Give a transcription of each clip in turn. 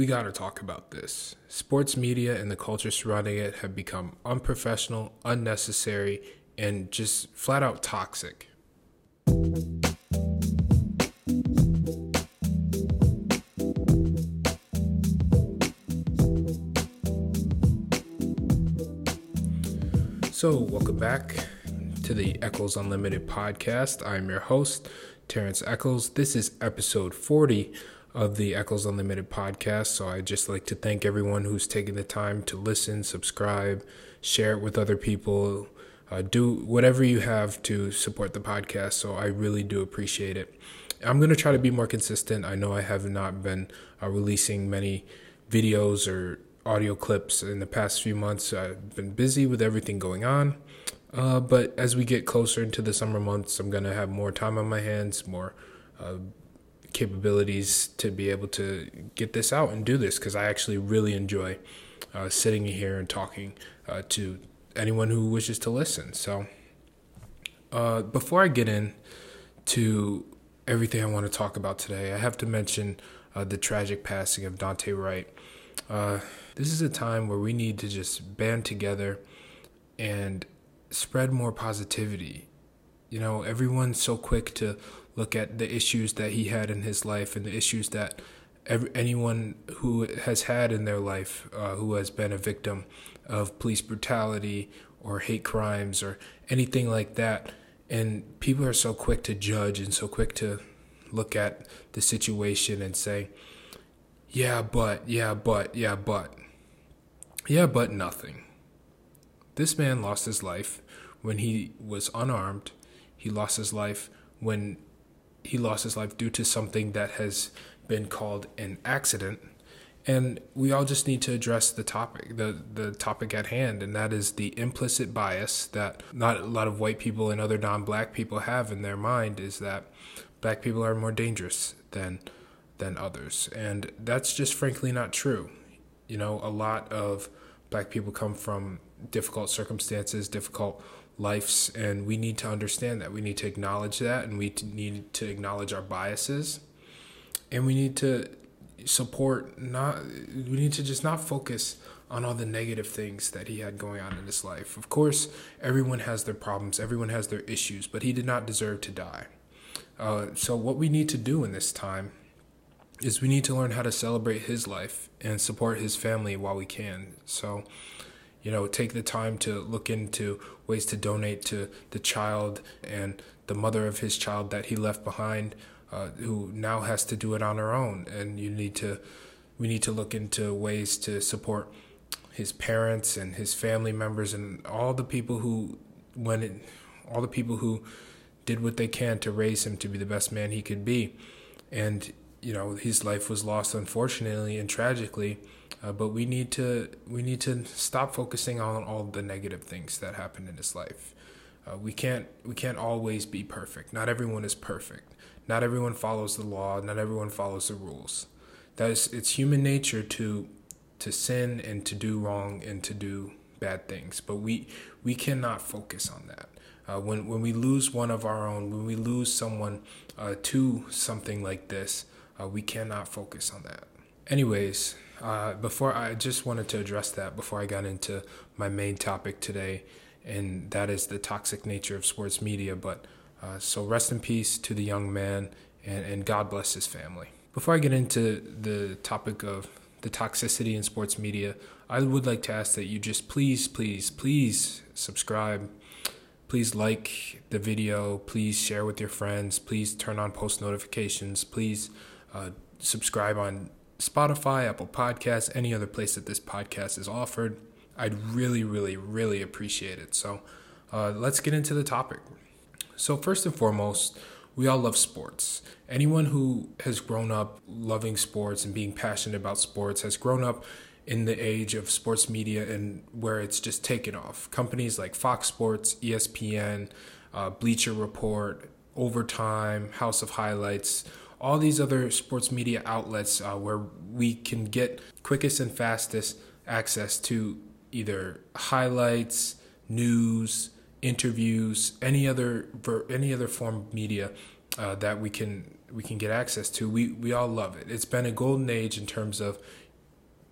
we got to talk about this. Sports media and the culture surrounding it have become unprofessional, unnecessary, and just flat out toxic. So, welcome back to the Echols Unlimited podcast. I'm your host, Terrence Echols. This is episode 40 of the Echols Unlimited podcast. So, I'd just like to thank everyone who's taken the time to listen, subscribe, share it with other people, uh, do whatever you have to support the podcast. So, I really do appreciate it. I'm going to try to be more consistent. I know I have not been uh, releasing many videos or audio clips in the past few months. I've been busy with everything going on. Uh, but as we get closer into the summer months, I'm going to have more time on my hands, more uh, capabilities to be able to get this out and do this because I actually really enjoy uh, sitting here and talking uh, to anyone who wishes to listen. So, uh, before I get in to everything I want to talk about today, I have to mention uh, the tragic passing of Daunte Wright. Uh, this is a time where we need to just band together and spread more positivity. You know, everyone's so quick to look at the issues that he had in his life and the issues that every, anyone who has had in their life uh, who has been a victim of police brutality or hate crimes or anything like that. And people are so quick to judge and so quick to look at the situation and say, yeah, but, yeah, but, yeah, but. Yeah, but nothing. This man lost his life when he was unarmed. He lost his life when he lost his life due to something that has been called an accident. And we all just need to address the topic, the, the topic at hand, and that is the implicit bias that not a lot of white people and other non black people have in their mind is that black people are more dangerous than than others. And that's just frankly not true. You know, a lot of black people come from difficult circumstances, difficult lives, and we need to understand that. We need to acknowledge that, and we need to acknowledge our biases. And we need to support not we need to just not focus on all the negative things that he had going on in his life. Of course, everyone has their problems, everyone has their issues, but he did not deserve to die. Uh, so, what we need to do in this time is we need to learn how to celebrate his life and support his family while we can. So, you know, take the time to look into ways to donate to the child and the mother of his child that he left behind, uh, who now has to do it on her own. And you need to, we need to look into ways to support his parents and his family members and all the people who, when it, all the people who did what they can to raise him to be the best man he could be. And you know his life was lost unfortunately and tragically uh, but we need to we need to stop focusing on all the negative things that happened in his life. Uh, we can't we can't always be perfect. Not everyone is perfect. Not everyone follows the law. Not everyone follows the rules. That is it's human nature to to sin and to do wrong and to do bad things. But we we cannot focus on that. Uh, when when we lose one of our own when we lose someone uh, to something like this uh, we cannot focus on that. Anyways, uh, before I just wanted to address that before I got into my main topic today, and that is the toxic nature of sports media. But uh, so rest in peace to the young man, and, and God bless his family. Before I get into the topic of the toxicity in sports media, I would like to ask that you just please, please, please subscribe. Please like the video. Please share with your friends. Please turn on post notifications. Please uh, subscribe on Spotify, Apple Podcasts, any other place that this podcast is offered. I'd really, really, really appreciate it. So uh, let's get into the topic. So, first and foremost, we all love sports. Anyone who has grown up loving sports and being passionate about sports has grown up in the age of sports media and where it's just taken off. Companies like Fox Sports, ESPN, uh, Bleacher Report, Overtime, House of Highlights, all these other sports media outlets uh, where we can get quickest and fastest access to either highlights, news, interviews, any other any other form of media uh, that we can we can get access to. We we all love it. It's been a golden age in terms of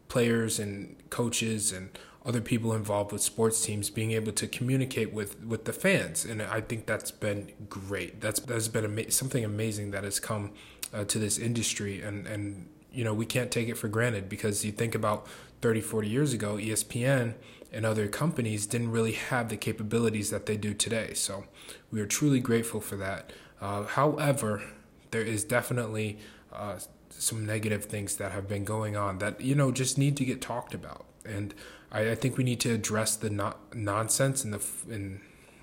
players and coaches and other people involved with sports teams being able to communicate with with the fans and i think that's been great that's that's been ama- something amazing that has come uh, to this industry and and you know we can't take it for granted because you think about 30 40 years ago espn and other companies didn't really have the capabilities that they do today. So we are truly grateful for that. Uh, however there is definitely uh, some negative things that have been going on that you know just need to get talked about. And I, I think we need to address the no- nonsense and the and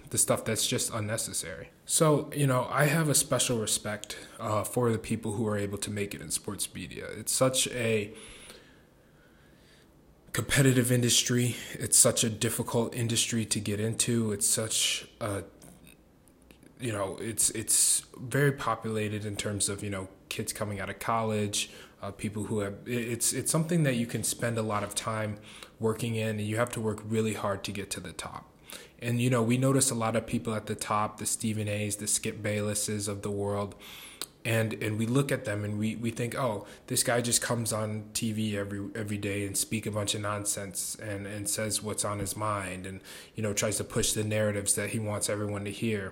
the stuff that's just unnecessary. So you know, I have a special respect uh, for the people who are able to make it in sports media. It's such a competitive industry. It's such a difficult industry to get into. It's such a you know, it's it's very populated in terms of you know kids coming out of college, uh, people who have it's it's something that you can spend a lot of time working in, and you have to work really hard to get to the top. And you know, we notice a lot of people at the top, the Stephen A's, the Skip Baylesses of the world, and and we look at them and we, we think, oh, this guy just comes on TV every every day and speak a bunch of nonsense and and says what's on his mind and you know tries to push the narratives that he wants everyone to hear.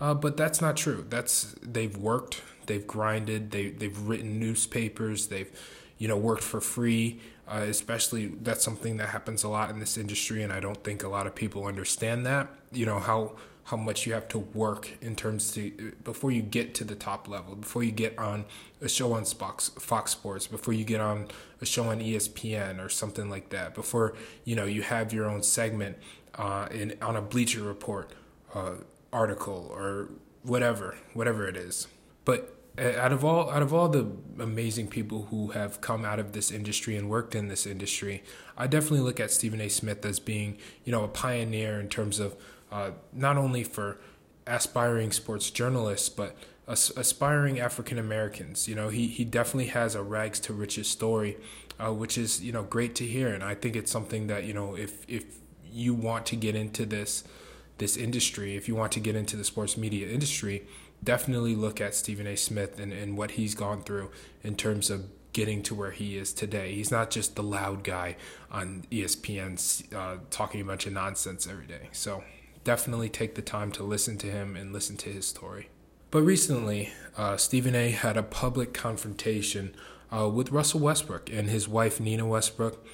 Uh, but that's not true. That's they've worked, they've grinded, they they've written newspapers, they've you know worked for free. Uh, especially that's something that happens a lot in this industry, and I don't think a lot of people understand that. You know how how much you have to work in terms to before you get to the top level, before you get on a show on Fox Fox Sports, before you get on a show on ESPN or something like that, before you know you have your own segment uh, in on a Bleacher Report uh, article or whatever, whatever it is. But out of all out of all the amazing people who have come out of this industry and worked in this industry, I definitely look at Stephen A. Smith as being you know a pioneer in terms of uh, not only for aspiring sports journalists but aspiring African Americans. You know, he he definitely has a rags to riches story, uh, which is you know great to hear, and I think it's something that you know if if you want to get into this this industry, if you want to get into the sports media industry definitely look at Stephen A. Smith and, and what he's gone through in terms of getting to where he is today. He's not just the loud guy on ESPN uh, talking a bunch of nonsense every day. So definitely take the time to listen to him and listen to his story. But recently, uh, Stephen A. had a public confrontation uh, with Russell Westbrook and his wife, Nina Westbrook.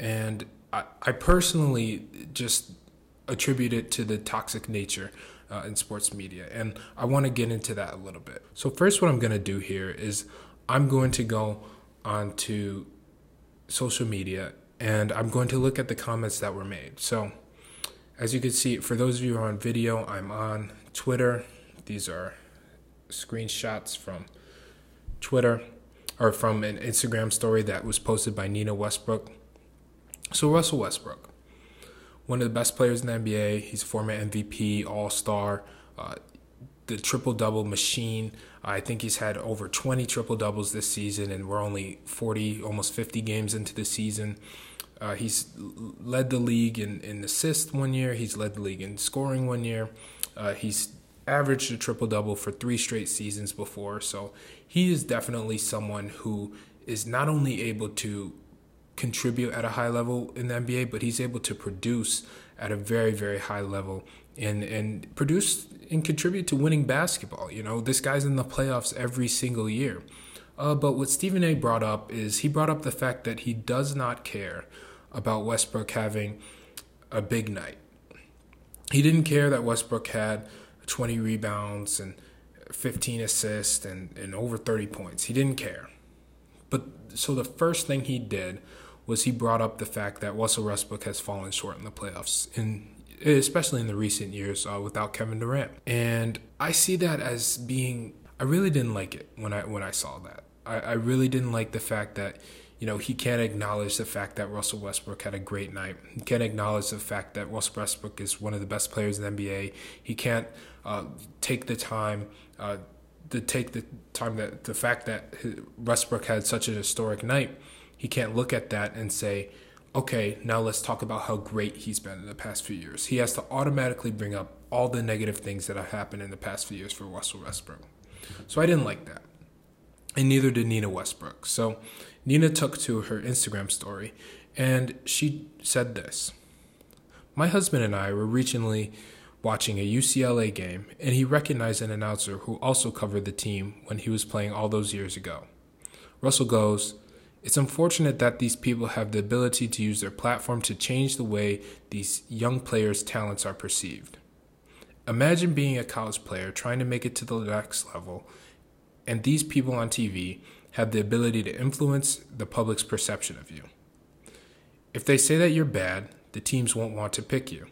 And I, I personally just attribute it to the toxic nature uh, in sports media. And I want to get into that a little bit. So, first, what I'm going to do here is I'm going to go onto social media and I'm going to look at the comments that were made. So, as you can see, for those of you who are on video, I'm on Twitter. These are screenshots from Twitter or from an Instagram story that was posted by Nina Westbrook. So, Russell Westbrook one of the best players in the NBA. He's a former MVP, All Star, uh, the triple double machine. I think he's had over 20 triple doubles this season, and we're only 40, almost 50 games into the season. Uh, he's led the league in, in assists one year. He's led the league in scoring one year. Uh, he's averaged a triple double for three straight seasons before. So he is definitely someone who is not only able to contribute at a high level in the NBA, but he's able to produce at a very, very high level and and produce and contribute to winning basketball. You know, this guy's in the playoffs every single year. Uh, but what Stephen A. brought up is he brought up the fact that he does not care about Westbrook having a big night. He didn't care that Westbrook had 20 rebounds and 15 assists and, and over 30 points. He didn't care. But so the first thing he did was he brought up the fact that Russell Westbrook has fallen short in the playoffs, in especially in the recent years uh, without Kevin Durant. And I see that as being I really didn't like it when I when I saw that. I, I really didn't like the fact that you know he can't acknowledge the fact that Russell Westbrook had a great night. He can't acknowledge the fact that Russell Westbrook is one of the best players in the NBA. He can't uh, take the time. Uh, to take the time that the fact that Westbrook had such a historic night he can't look at that and say, okay, now let's talk about how great he's been in the past few years. He has to automatically bring up all the negative things that have happened in the past few years for Russell Westbrook. So I didn't like that. And neither did Nina Westbrook. So Nina took to her Instagram story and she said this My husband and I were recently watching a UCLA game, and he recognized an announcer who also covered the team when he was playing all those years ago. Russell goes, It's unfortunate that these people have the ability to use their platform to change the way these young players' talents are perceived. Imagine being a college player trying to make it to the next level, and these people on TV have the ability to influence the public's perception of you. If they say that you're bad, the teams won't want to pick you.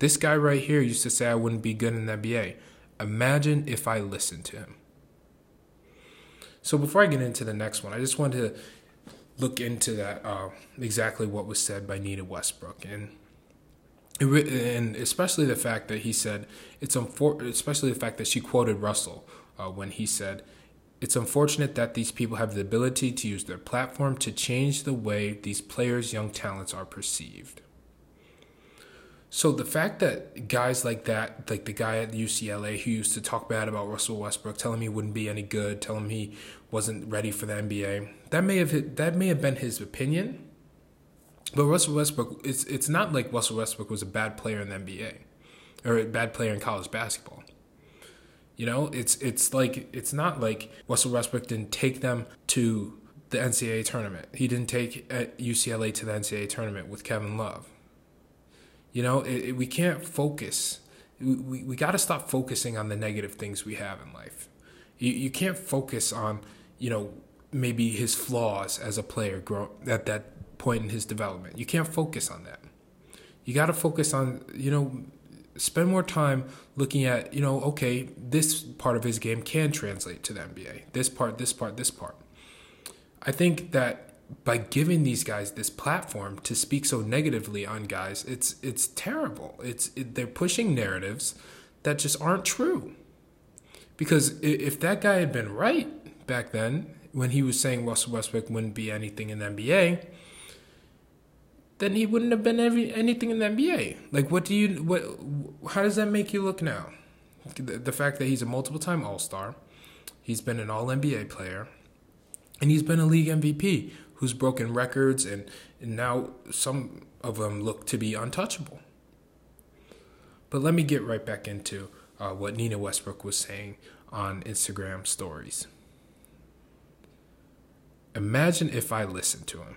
This guy right here used to say I wouldn't be good in the NBA. Imagine if I listened to him. So before I get into the next one, I just wanted to look into that uh, exactly what was said by Nina Westbrook and and especially the fact that he said it's unfor- especially the fact that she quoted Russell uh, when he said it's unfortunate that these people have the ability to use their platform to change the way these players' young talents are perceived. So the fact that guys like that, like the guy at UCLA who used to talk bad about Russell Westbrook, telling him he wouldn't be any good, telling him he wasn't ready for the NBA, that may have that may have been his opinion. But Russell Westbrook, it's it's not like Russell Westbrook was a bad player in the NBA or a bad player in college basketball. You know, it's it's like it's not like Russell Westbrook didn't take them to the NCAA tournament. He didn't take UCLA to the NCAA tournament with Kevin Love. You know, it, it, we can't focus. We, we, we got to stop focusing on the negative things we have in life. You, you can't focus on, you know, maybe his flaws as a player grow, at that point in his development. You can't focus on that. You got to focus on, you know, spend more time looking at, you know, okay, this part of his game can translate to the NBA. This part, this part, this part. I think that by giving these guys this platform to speak so negatively on guys, it's it's terrible. It's it, they're pushing narratives that just aren't true. Because if that guy had been right back then when he was saying Russell Westbrook wouldn't be anything in the NBA, then he wouldn't have been every, anything in the NBA. Like, what do you what? How does that make you look now? The, the fact that he's a multiple time All Star, he's been an All NBA player, and he's been a league MVP who's broken records, and, and now some of them look to be untouchable. But let me get right back into uh, what Nina Westbrook was saying on Instagram stories. Imagine if I listened to him.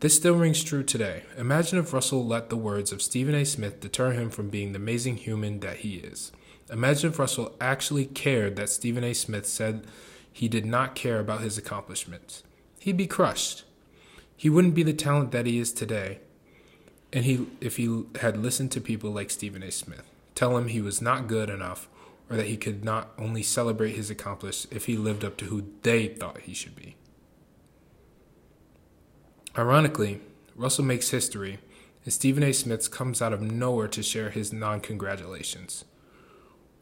This still rings true today. Imagine if Russell let the words of Stephen A. Smith deter him from being the amazing human that he is. Imagine if Russell actually cared that Stephen A. Smith said he did not care about his accomplishments he'd be crushed. He wouldn't be the talent that he is today. And he if he had listened to people like Stephen A. Smith tell him he was not good enough or that he could not only celebrate his accomplishments if he lived up to who they thought he should be. Ironically, Russell makes history, and Stephen A. Smith comes out of nowhere to share his non congratulations.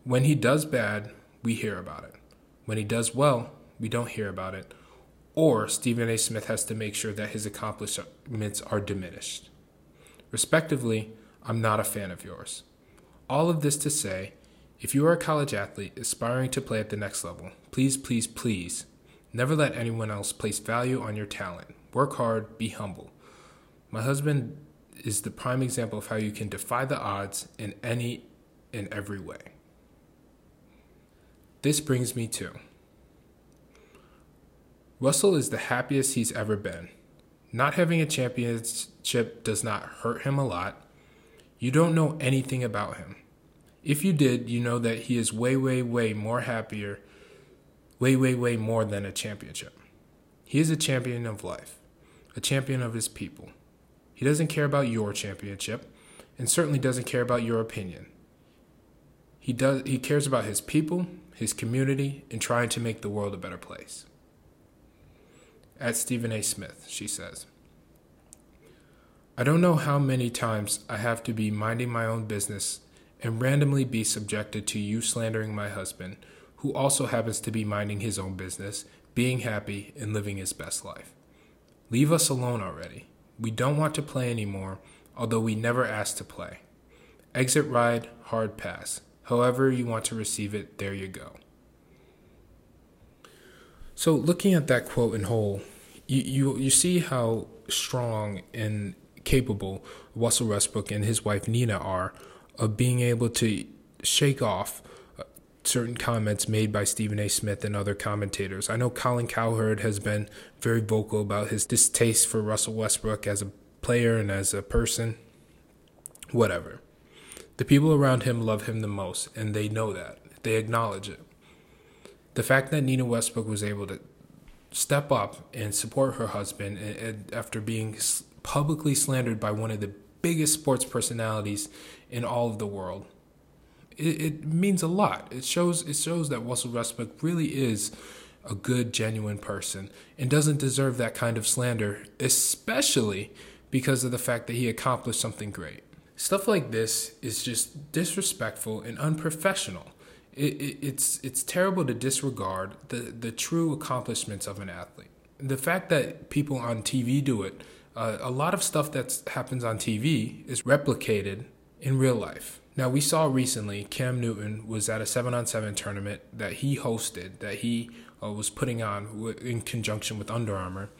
When he does bad, we hear about it. When he does well, we don't hear about it or Stephen A. Smith has to make sure that his accomplishments are diminished. Respectively, I'm not a fan of yours. All of this to say, if you are a college athlete aspiring to play at the next level, please, please, please never let anyone else place value on your talent. Work hard, be humble. My husband is the prime example of how you can defy the odds in any and every way. This brings me to Russell is the happiest he's ever been. Not having a championship does not hurt him a lot. You don't know anything about him. If you did, you know that he is way, way, way more happier, way, way, way more than a championship. He is a champion of life, a champion of his people. He doesn't care about your championship, and certainly doesn't care about your opinion. He does he cares about his people, his community, and trying to make the world a better place at Stephen A. Smith, she says. I don't know how many times I have to be minding my own business and randomly be subjected to you slandering my husband, who also happens to be minding his own business, being happy, and living his best life. Leave us alone already. We don't want to play anymore, although we never asked to play. Exit ride, hard pass. However, you want to receive it, there you go. So, looking at that quote in whole, you you you see how strong and capable Russell Westbrook and his wife Nina are of being able to shake off certain comments made by Stephen A. Smith and other commentators. I know Colin Cowherd has been very vocal about his distaste for Russell Westbrook as a player and as a person. Whatever. The people around him love him the most, and they know that. They acknowledge it. The fact that Nina Westbrook was able to step up and support her husband after being publicly slandered by one of the biggest sports personalities in all of the world. It, it means a lot. It shows it shows that Russell Westbrook really is a good, genuine person and doesn't deserve that kind of slander, especially because of the fact that he accomplished something great. Stuff like this is just disrespectful and unprofessional. It, it, it's it's terrible to disregard the, the true accomplishments of an athlete. The fact that people on TV do it, uh, a lot of stuff that happens on TV is replicated in real life. Now we saw recently Cam Newton was at a seven on seven tournament that he hosted, that he uh, was putting on in conjunction with Under Armour,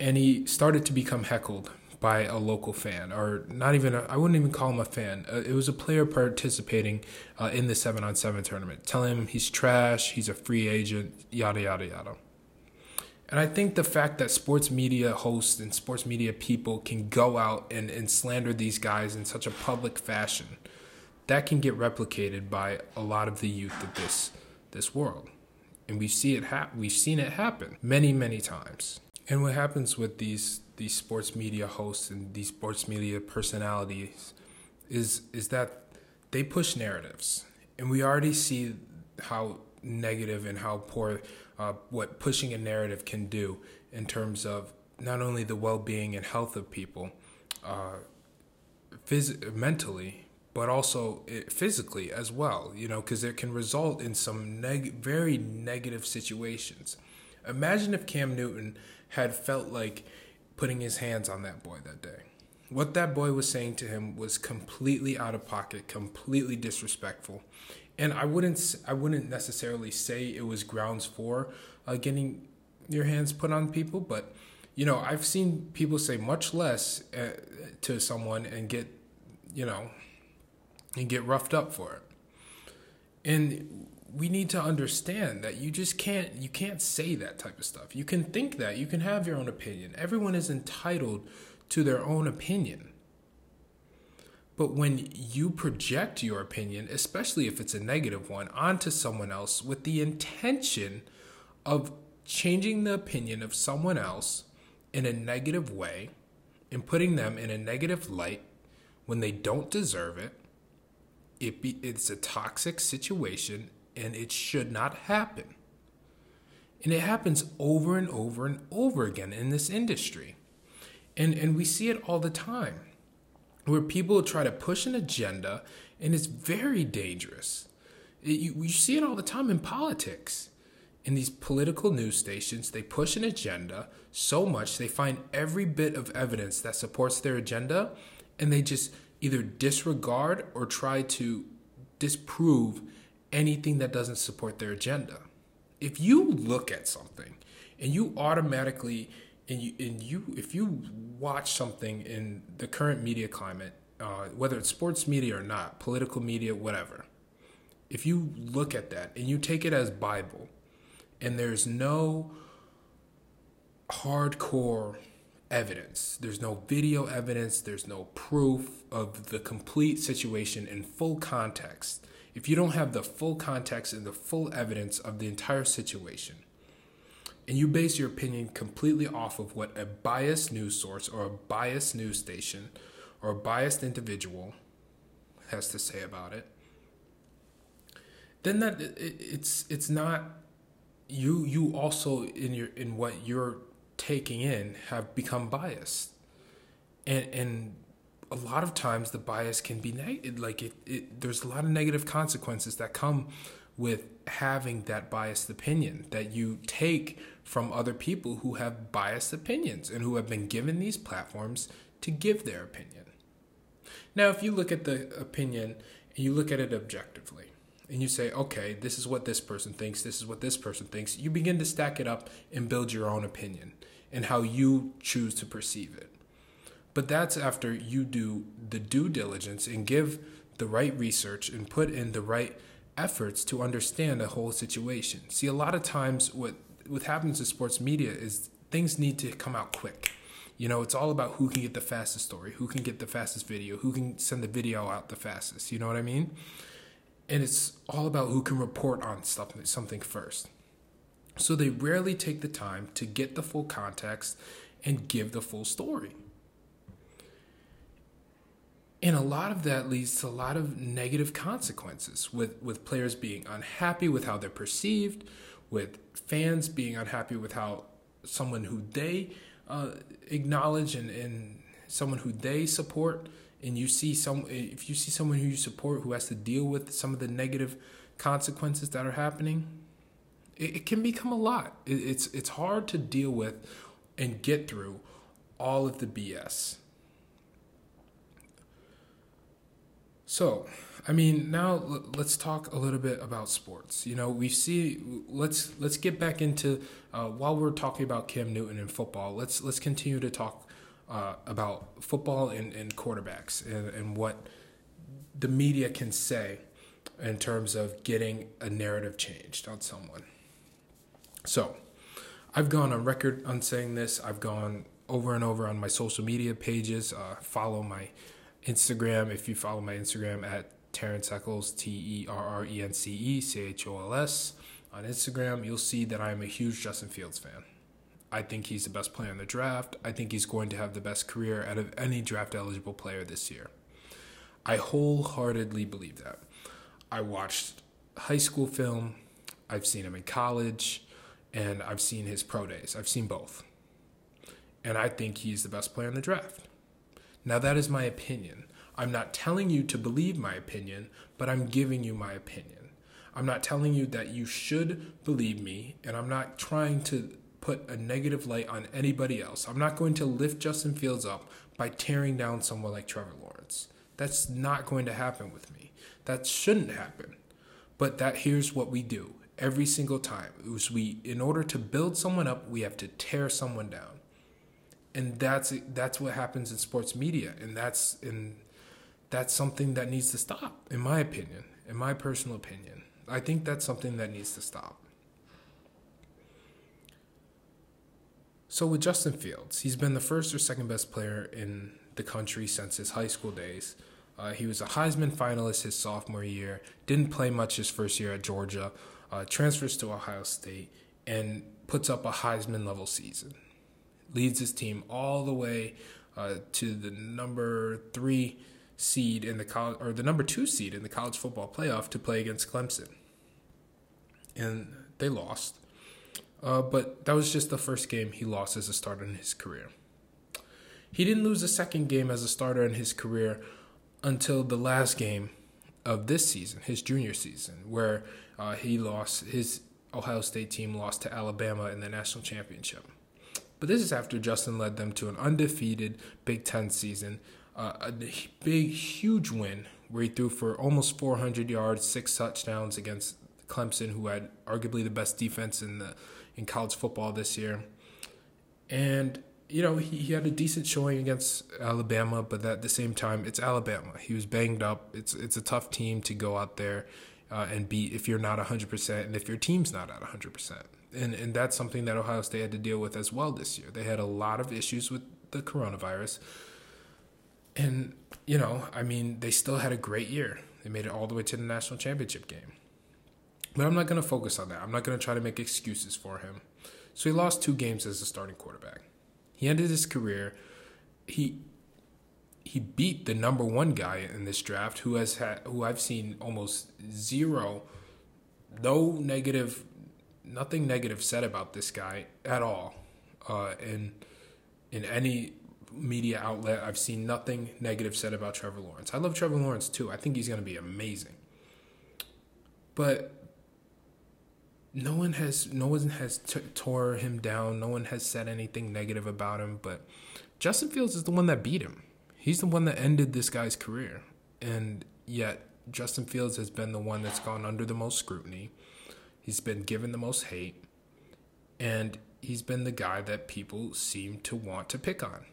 and he started to become heckled by a local fan, or not even, I wouldn't even call him a fan. Uh, it was a player participating uh, in the 7 on 7 tournament, telling him he's trash, he's a free agent, yada, yada, yada. And I think the fact that sports media hosts and sports media people can go out and, and slander these guys in such a public fashion, that can get replicated by a lot of the youth of this this world. And we see it we've seen it happen many, many times. And what happens with these these sports media hosts and these sports media personalities is is that they push narratives, and we already see how negative and how poor uh, what pushing a narrative can do in terms of not only the well-being and health of people, uh, phys- mentally, but also eh, physically as well. You know, because it can result in some neg- very negative situations. Imagine if Cam Newton had felt like putting his hands on that boy that day. What that boy was saying to him was completely out of pocket, completely disrespectful. And I wouldn't I wouldn't necessarily say it was grounds for uh, getting your hands put on people, but you know, I've seen people say much less uh, to someone and get, you know, and get roughed up for it. And we need to understand that you just can't you can't say that type of stuff. You can think that, you can have your own opinion. Everyone is entitled to their own opinion. But when you project your opinion, especially if it's a negative one, onto someone else with the intention of changing the opinion of someone else in a negative way and putting them in a negative light when they don't deserve it, it be, it's a toxic situation and it should not happen. And it happens over and over and over again in this industry. And, and we see it all the time where people try to push an agenda and it's very dangerous. It, you, you see it all the time in politics. In these political news stations, they push an agenda so much they find every bit of evidence that supports their agenda and they just either disregard or try to disprove anything that doesn't support their agenda. If you look at something and you automatically and you and you if you watch something in the current media climate, uh, whether it's sports media or not, political media, whatever, if you look at that and you take it as Bible, and there's no hardcore evidence. There's no video evidence, there's no proof of the complete situation in full context if you don't have the full context and the full evidence of the entire situation, and you base your opinion completely off of what a biased news source or a biased news station or a biased individual has to say about it, then that it's it's not you you also in your in what you're taking in have become biased and and a lot of times the bias can be negative. Like it, it, there's a lot of negative consequences that come with having that biased opinion that you take from other people who have biased opinions and who have been given these platforms to give their opinion. Now, if you look at the opinion and you look at it objectively, and you say, okay, this is what this person thinks, this is what this person thinks, you begin to stack it up and build your own opinion. and how you choose to perceive it. But that's after you do the due diligence and give the right research and put in the right efforts to understand the whole situation. See, a lot of times what what happens in sports media is things need to come out quick. You know, it's all about who can get the fastest story, who can get the fastest video, who can send the video out the fastest. You know what I mean? And it's all about who can report on stuff, something first. So they rarely take the time to get the full context and give the full story. And a lot of that leads to a lot of negative consequences with, with players being unhappy with how they're perceived, with fans being unhappy with how someone who they uh, acknowledge and, and someone who they support and you see some if you see someone who you support who has to deal with some of the negative consequences that are happening it, it can become a lot it, it's it's hard to deal with and get through all of the bs so I mean, now let's talk a little bit about sports. You know, we see. Let's let's get back into uh, while we're talking about Cam Newton and football. Let's let's continue to talk uh, about football and, and quarterbacks and, and what the media can say in terms of getting a narrative changed on someone. So, I've gone on record on saying this. I've gone over and over on my social media pages. Uh, follow my Instagram if you follow my Instagram at Terrence Echols, T E R R E N C E C H O L S. On Instagram, you'll see that I am a huge Justin Fields fan. I think he's the best player in the draft. I think he's going to have the best career out of any draft eligible player this year. I wholeheartedly believe that. I watched high school film, I've seen him in college, and I've seen his pro days. I've seen both. And I think he's the best player in the draft. Now, that is my opinion. I'm not telling you to believe my opinion, but I'm giving you my opinion. I'm not telling you that you should believe me, and I'm not trying to put a negative light on anybody else. I'm not going to lift Justin Fields up by tearing down someone like Trevor Lawrence. That's not going to happen with me. That shouldn't happen. But that here's what we do every single time. Is we in order to build someone up, we have to tear someone down. And that's that's what happens in sports media and that's in that's something that needs to stop, in my opinion, in my personal opinion. I think that's something that needs to stop. So with Justin Fields, he's been the first or second best player in the country since his high school days. Uh, he was a Heisman finalist his sophomore year, didn't play much his first year at Georgia, uh, transfers to Ohio State, and puts up a Heisman level season. Leads his team all the way uh, to the number three seed in the college or the number two seed in the college football playoff to play against Clemson, and they lost. Uh, but that was just the first game he lost as a starter in his career. He didn't lose a second game as a starter in his career until the last game of this season, his junior season, where uh, he lost his Ohio State team lost to Alabama in the national championship. But this is after Justin led them to an undefeated Big Ten season uh, a big, huge win where he threw for almost 400 yards, six touchdowns against Clemson, who had arguably the best defense in the in college football this year. And you know he, he had a decent showing against Alabama, but at the same time, it's Alabama. He was banged up. It's it's a tough team to go out there uh, and beat if you're not 100% and if your team's not at 100%. And and that's something that Ohio State had to deal with as well this year. They had a lot of issues with the coronavirus. And, you know, I mean, they still had a great year. They made it all the way to the national championship game. But I'm not going to focus on that. I'm not going to try to make excuses for him. So he lost two games as a starting quarterback. He ended his career. He he beat the number one guy in this draft, who has had who I've seen almost zero, no negative, nothing negative said about this guy at all, uh, in in any media outlet, I've seen nothing negative said about Trevor Lawrence. I love Trevor Lawrence too. I think he's going to be amazing. But no one has no one has t- tore him down. No one has said anything negative about him. But Justin Fields is the one that beat him. He's the one that ended this guy's career, and yet Justin Fields has been the one that's gone under the most scrutiny. He's been given the most hate, and he's been the guy that people seem to want to pick on.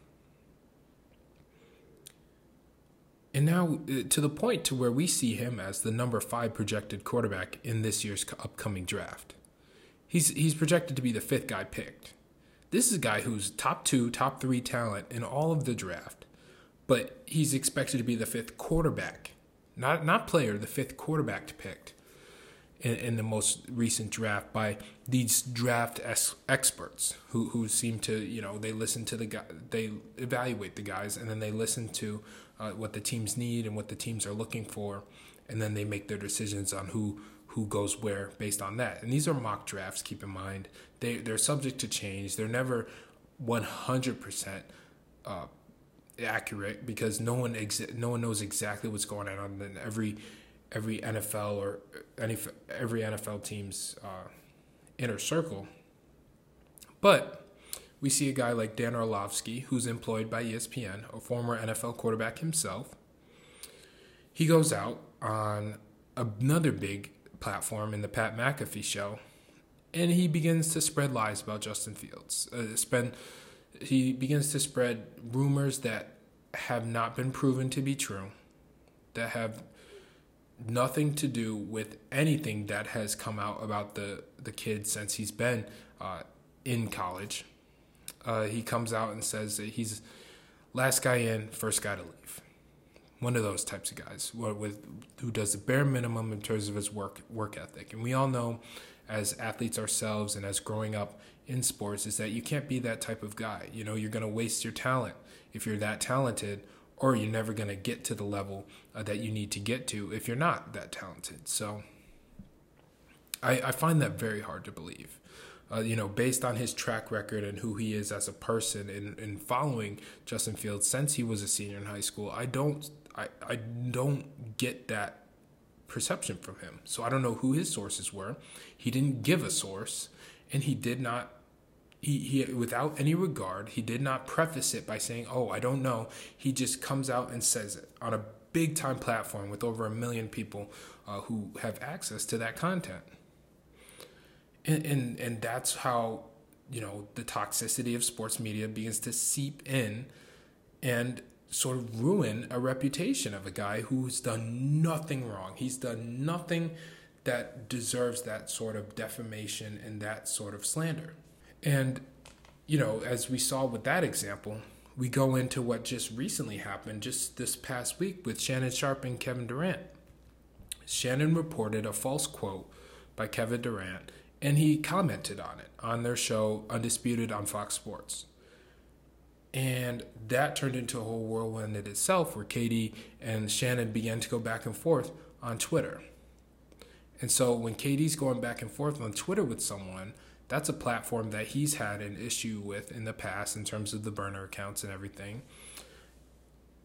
And now uh, to the point to where we see him as the number 5 projected quarterback in this year's upcoming draft. He's he's projected to be the fifth guy picked. This is a guy who's top 2, top 3 talent in all of the draft, but he's expected to be the fifth quarterback. Not not player, the fifth quarterback picked in, in the most recent draft by these draft es- experts who, who seem to you know they listen to the guy they evaluate the guys and then they listen to uh, what the teams need and what the teams are looking for and then they make their decisions on who who goes where based on that. And these are mock drafts keep in mind. They they're subject to change. They're never 100% uh, accurate because no one exa- no one knows exactly what's going on in every every NFL or any every NFL team's uh, inner circle. But we see a guy like Dan Orlovsky, who's employed by ESPN, a former NFL quarterback himself. He goes out on another big platform in the Pat McAfee show, and he begins to spread lies about Justin Fields. Uh, spend, he begins to spread rumors that have not been proven to be true, that have nothing to do with anything that has come out about the the kid since he's been uh, in college. Uh, he comes out and says that he's last guy in, first guy to leave. One of those types of guys, with who does the bare minimum in terms of his work work ethic. And we all know, as athletes ourselves, and as growing up in sports, is that you can't be that type of guy. You know, you're going to waste your talent if you're that talented or you're never going to get to the level uh, that you need to get to if you're not that talented. So I, I find that very hard to believe. Uh, you know, based on his track record and who he is as a person and, following Justin Fields since he was a senior in high school, I don't I, I don't get that perception from him. So I don't know who his sources were. He didn't give a source and he did not he, he without any regard he did not preface it by saying oh i don't know he just comes out and says it on a big time platform with over a million people uh, who have access to that content and, and that's how you know the toxicity of sports media begins to seep in and sort of ruin a reputation of a guy who's done nothing wrong he's done nothing that deserves that sort of defamation and that sort of slander and, you know, as we saw with that example, we go into what just recently happened just this past week with Shannon Sharpe and Kevin Durant. Shannon reported a false quote by Kevin Durant and he commented on it on their show Undisputed on Fox Sports. And that turned into a whole whirlwind in itself where KD and Shannon began to go back and forth on Twitter. And so when KD's going back and forth on Twitter with someone, that's a platform that he's had an issue with in the past in terms of the burner accounts and everything.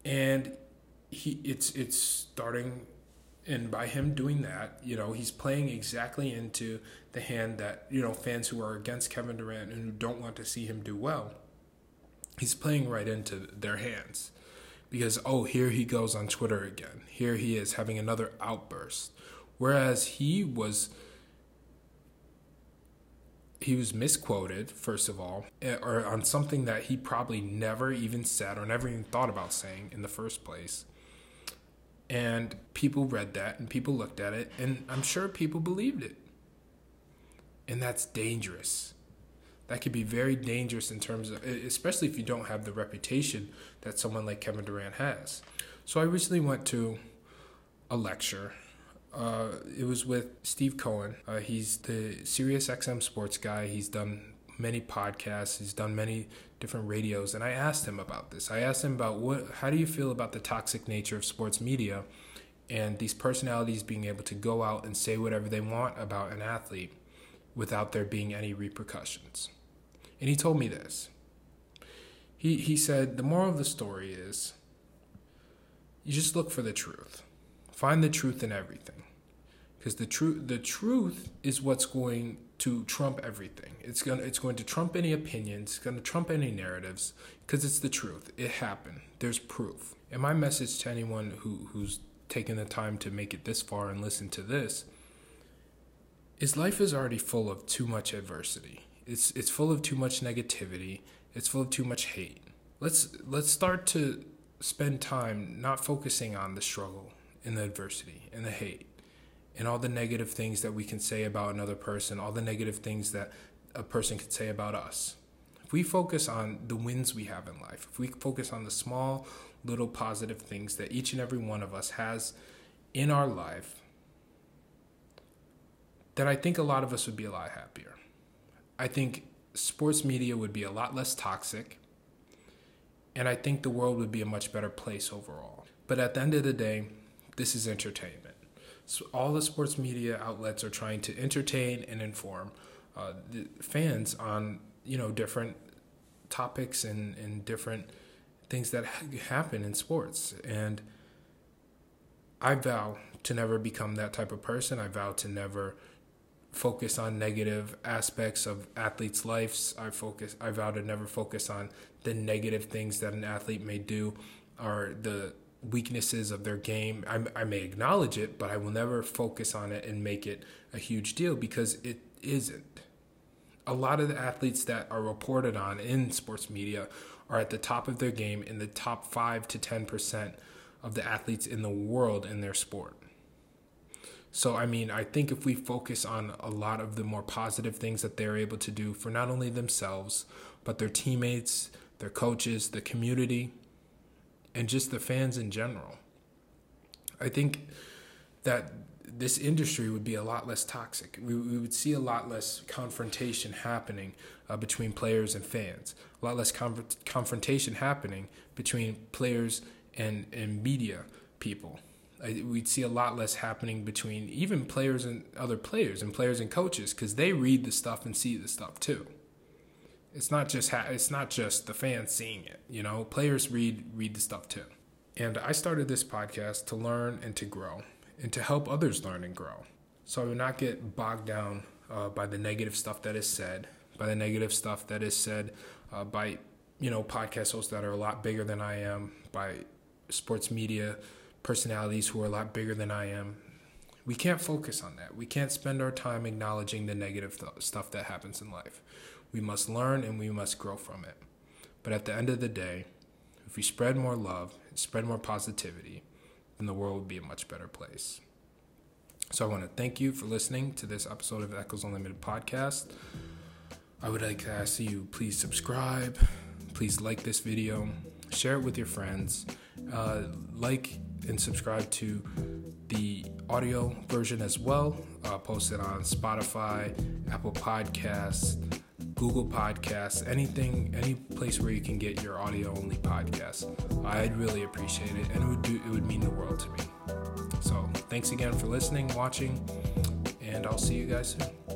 And he it's it's starting and by him doing that, you know, he's playing exactly into the hand that, you know, fans who are against Kevin Durant and who don't want to see him do well, he's playing right into their hands. Because, oh, here he goes on Twitter again. Here he is having another outburst. Whereas he was he was misquoted first of all eh, or on something that he probably never even said or never even thought about saying in the first place and people read that and people looked at it and i'm sure people believed it and that's dangerous that could be very dangerous in terms of especially if you don't have the reputation that someone like kevin durant has so i recently went to a lecture uh, it was with Steve Cohen. Uh, he's the Sirius XM sports guy. He's done many podcasts. He's done many different radios, and I asked him about this. I asked him about what, how do you feel about the toxic nature of sports media, and these personalities being able to go out and say whatever they want about an athlete without there being any repercussions. And he told me this. He he said the moral of the story is you just look for the truth. Find the truth in everything because the truth the truth is what's going to trump everything. It's going to, it's going to trump any opinions, it's going to trump any narratives because it's the truth. It happened. There's proof. And my message to anyone who who's taken the time to make it this far and listen to this is life is already full of too much adversity. It's it's full of too much negativity. It's full of too much hate. Let's let's start to spend time not focusing on the struggle and the adversity and the hate and all the negative things that we can say about another person, all the negative things that a person could say about us. If we focus on the wins we have in life, if we focus on the small little positive things that each and every one of us has in our life, then I think a lot of us would be a lot happier. I think sports media would be a lot less toxic, and I think the world would be a much better place overall. But at the end of the day, this is entertainment. So all the sports media outlets are trying to entertain and inform uh, the fans on you know different topics and, and different things that happen in sports. And I vow to never become that type of person. I vow to never focus on negative aspects of athletes' lives. I focus I vow to never focus on the negative things that an athlete may do or the weaknesses of their game. I, I may acknowledge it, but I will never focus on it and make it a huge deal because it isn't. A lot of the athletes that are reported on in sports media are at the top of their game in the top 5 to 10% of the athletes in the world in their sport. So, I mean, I think if we focus on a lot of the more positive things that they're able to do for not only themselves, but their teammates, their coaches, the community, and just the fans in general, I think that this industry would be a lot less toxic. We, we would see a lot less confrontation happening uh, between players and fans, a lot less confrontation happening between players and, and media people. I, we'd see a lot less happening between even players and other players and players and coaches because they read the stuff and see the stuff too. It's not just ha- it's not just the fans seeing it. You know, players read read the stuff too. And I started this podcast to learn and to grow and to help others learn and grow. So I would not get bogged down uh, by the negative stuff that is said, by the negative stuff that is said uh, by you know podcast hosts that are a lot bigger than I am, by sports media personalities who are a lot bigger than I am. We can't focus on that. We can't spend our time acknowledging the negative th- stuff that happens in life. We must learn and we must grow from it. But at the end of the day, if we spread more love, spread more positivity, then the world would be a much better place. So I want to thank you for listening to this episode of Echols Unlimited podcast. I would like to ask you please subscribe, please like this video, share it with your friends, uh, like and subscribe to the audio version as well. Uh, posted on Spotify, Apple Podcasts, Google Podcasts, anything, any place where you can get your audio only podcast. I'd really appreciate it, and it would do it would mean the world to me. So thanks again for listening, watching, and I'll see you guys soon.